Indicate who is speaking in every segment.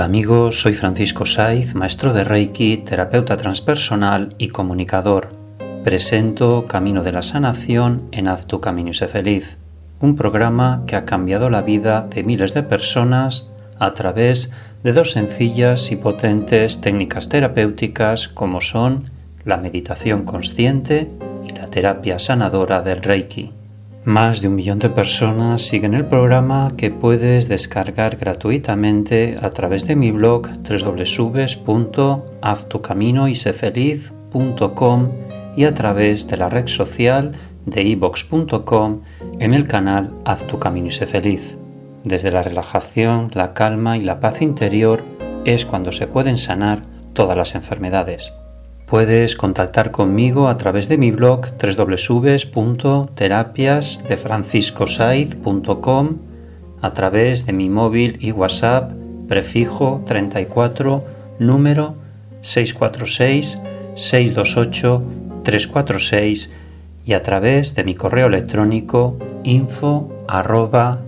Speaker 1: Hola amigos, soy Francisco Saiz, maestro de Reiki, terapeuta transpersonal y comunicador. Presento Camino de la Sanación en Haz tu camino y sé feliz, un programa que ha cambiado la vida de miles de personas a través de dos sencillas y potentes técnicas terapéuticas como son la meditación consciente y la terapia sanadora del Reiki. Más de un millón de personas siguen el programa que puedes descargar gratuitamente a través de mi blog www.haztucaminoysefeliz.com y a través de la red social de ibox.com en el canal Haz tu camino y sé feliz. Desde la relajación, la calma y la paz interior es cuando se pueden sanar todas las enfermedades. Puedes contactar conmigo a través de mi blog www.terapiasdefranciscosaiz.com, a través de mi móvil y WhatsApp prefijo 34 número 646 628 346 y a través de mi correo electrónico info arroba.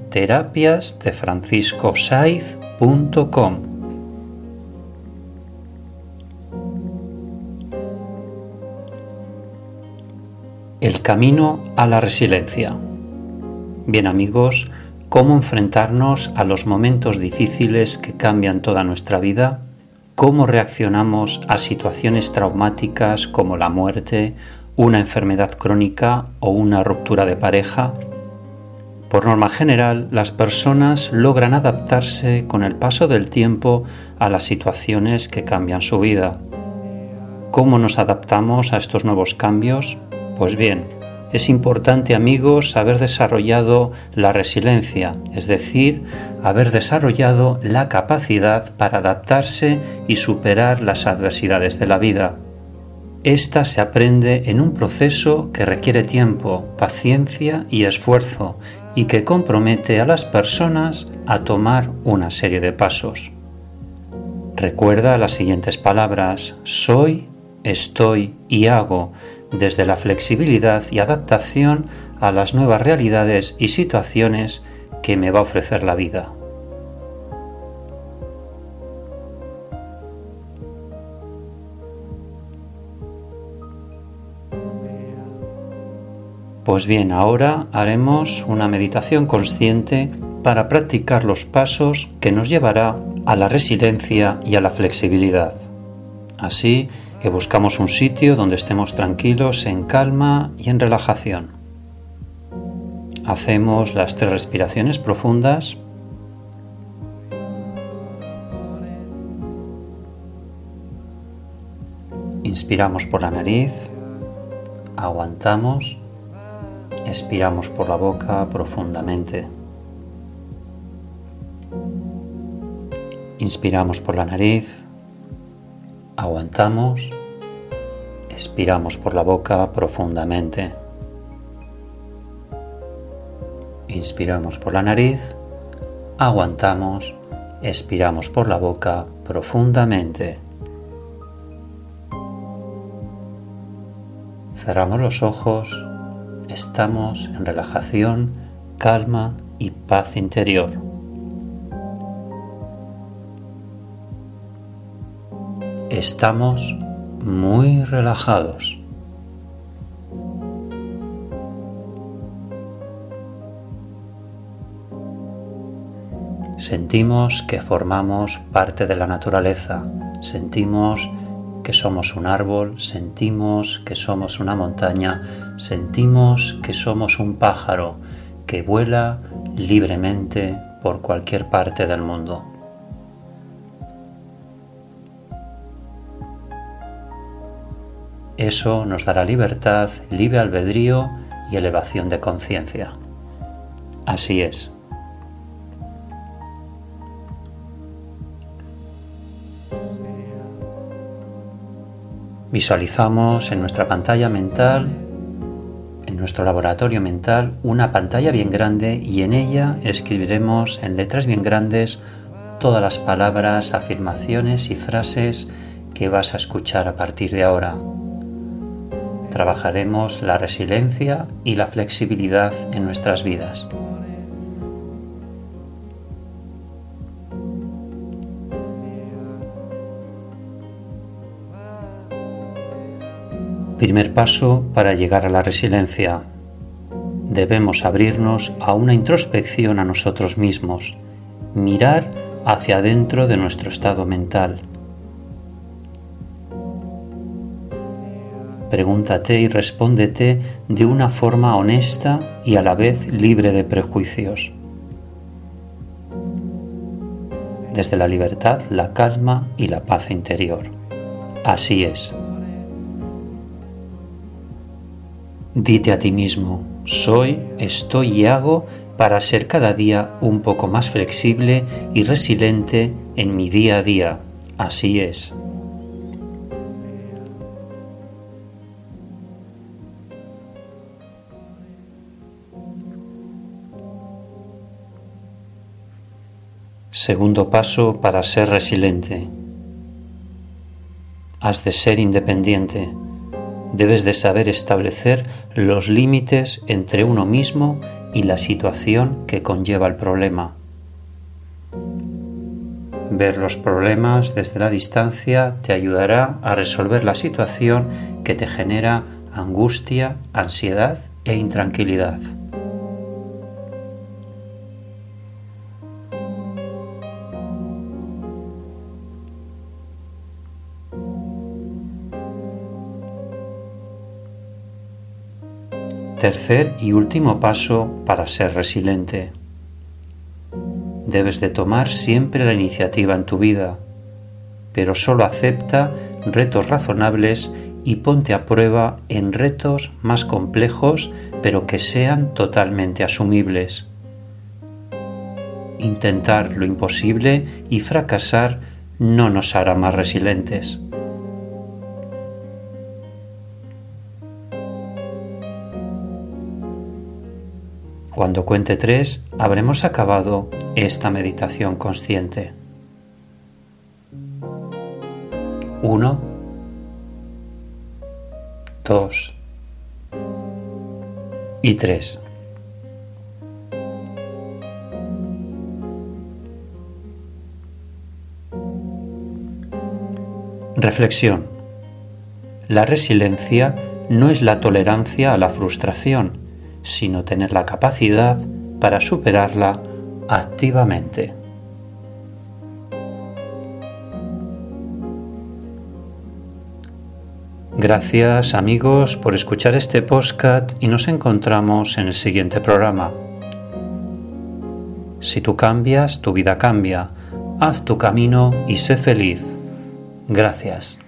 Speaker 1: El camino a la resiliencia. Bien amigos, ¿cómo enfrentarnos a los momentos difíciles que cambian toda nuestra vida? ¿Cómo reaccionamos a situaciones traumáticas como la muerte, una enfermedad crónica o una ruptura de pareja? Por norma general, las personas logran adaptarse con el paso del tiempo a las situaciones que cambian su vida. ¿Cómo nos adaptamos a estos nuevos cambios? Pues bien, es importante amigos haber desarrollado la resiliencia, es decir, haber desarrollado la capacidad para adaptarse y superar las adversidades de la vida. Esta se aprende en un proceso que requiere tiempo, paciencia y esfuerzo y que compromete a las personas a tomar una serie de pasos. Recuerda las siguientes palabras, soy, estoy y hago desde la flexibilidad y adaptación a las nuevas realidades y situaciones que me va a ofrecer la vida. Pues bien, ahora haremos una meditación consciente para practicar los pasos que nos llevará a la resiliencia y a la flexibilidad. Así, que buscamos un sitio donde estemos tranquilos, en calma y en relajación. Hacemos las tres respiraciones profundas. Inspiramos por la nariz, aguantamos, expiramos por la boca profundamente. Inspiramos por la nariz, Aguantamos, expiramos por la boca profundamente. Inspiramos por la nariz, aguantamos, expiramos por la boca profundamente. Cerramos los ojos, estamos en relajación, calma y paz interior. Estamos muy relajados. Sentimos que formamos parte de la naturaleza, sentimos que somos un árbol, sentimos que somos una montaña, sentimos que somos un pájaro que vuela libremente por cualquier parte del mundo. Eso nos dará libertad, libre albedrío y elevación de conciencia. Así es. Visualizamos en nuestra pantalla mental, en nuestro laboratorio mental, una pantalla bien grande y en ella escribiremos en letras bien grandes todas las palabras, afirmaciones y frases que vas a escuchar a partir de ahora. Trabajaremos la resiliencia y la flexibilidad en nuestras vidas. Primer paso para llegar a la resiliencia. Debemos abrirnos a una introspección a nosotros mismos, mirar hacia adentro de nuestro estado mental. Pregúntate y respóndete de una forma honesta y a la vez libre de prejuicios. Desde la libertad, la calma y la paz interior. Así es. Dite a ti mismo, soy, estoy y hago para ser cada día un poco más flexible y resiliente en mi día a día. Así es. Segundo paso para ser resiliente. Has de ser independiente debes de saber establecer los límites entre uno mismo y la situación que conlleva el problema. Ver los problemas desde la distancia te ayudará a resolver la situación que te genera angustia, ansiedad e intranquilidad. Tercer y último paso para ser resiliente. Debes de tomar siempre la iniciativa en tu vida, pero solo acepta retos razonables y ponte a prueba en retos más complejos pero que sean totalmente asumibles. Intentar lo imposible y fracasar no nos hará más resilientes. Cuando cuente tres, habremos acabado esta meditación consciente. Uno, dos y tres. Reflexión. La resiliencia no es la tolerancia a la frustración, sino tener la capacidad para superarla activamente. Gracias amigos por escuchar este podcast y nos encontramos en el siguiente programa. Si tú cambias, tu vida cambia. Haz tu camino y sé feliz. Gracias.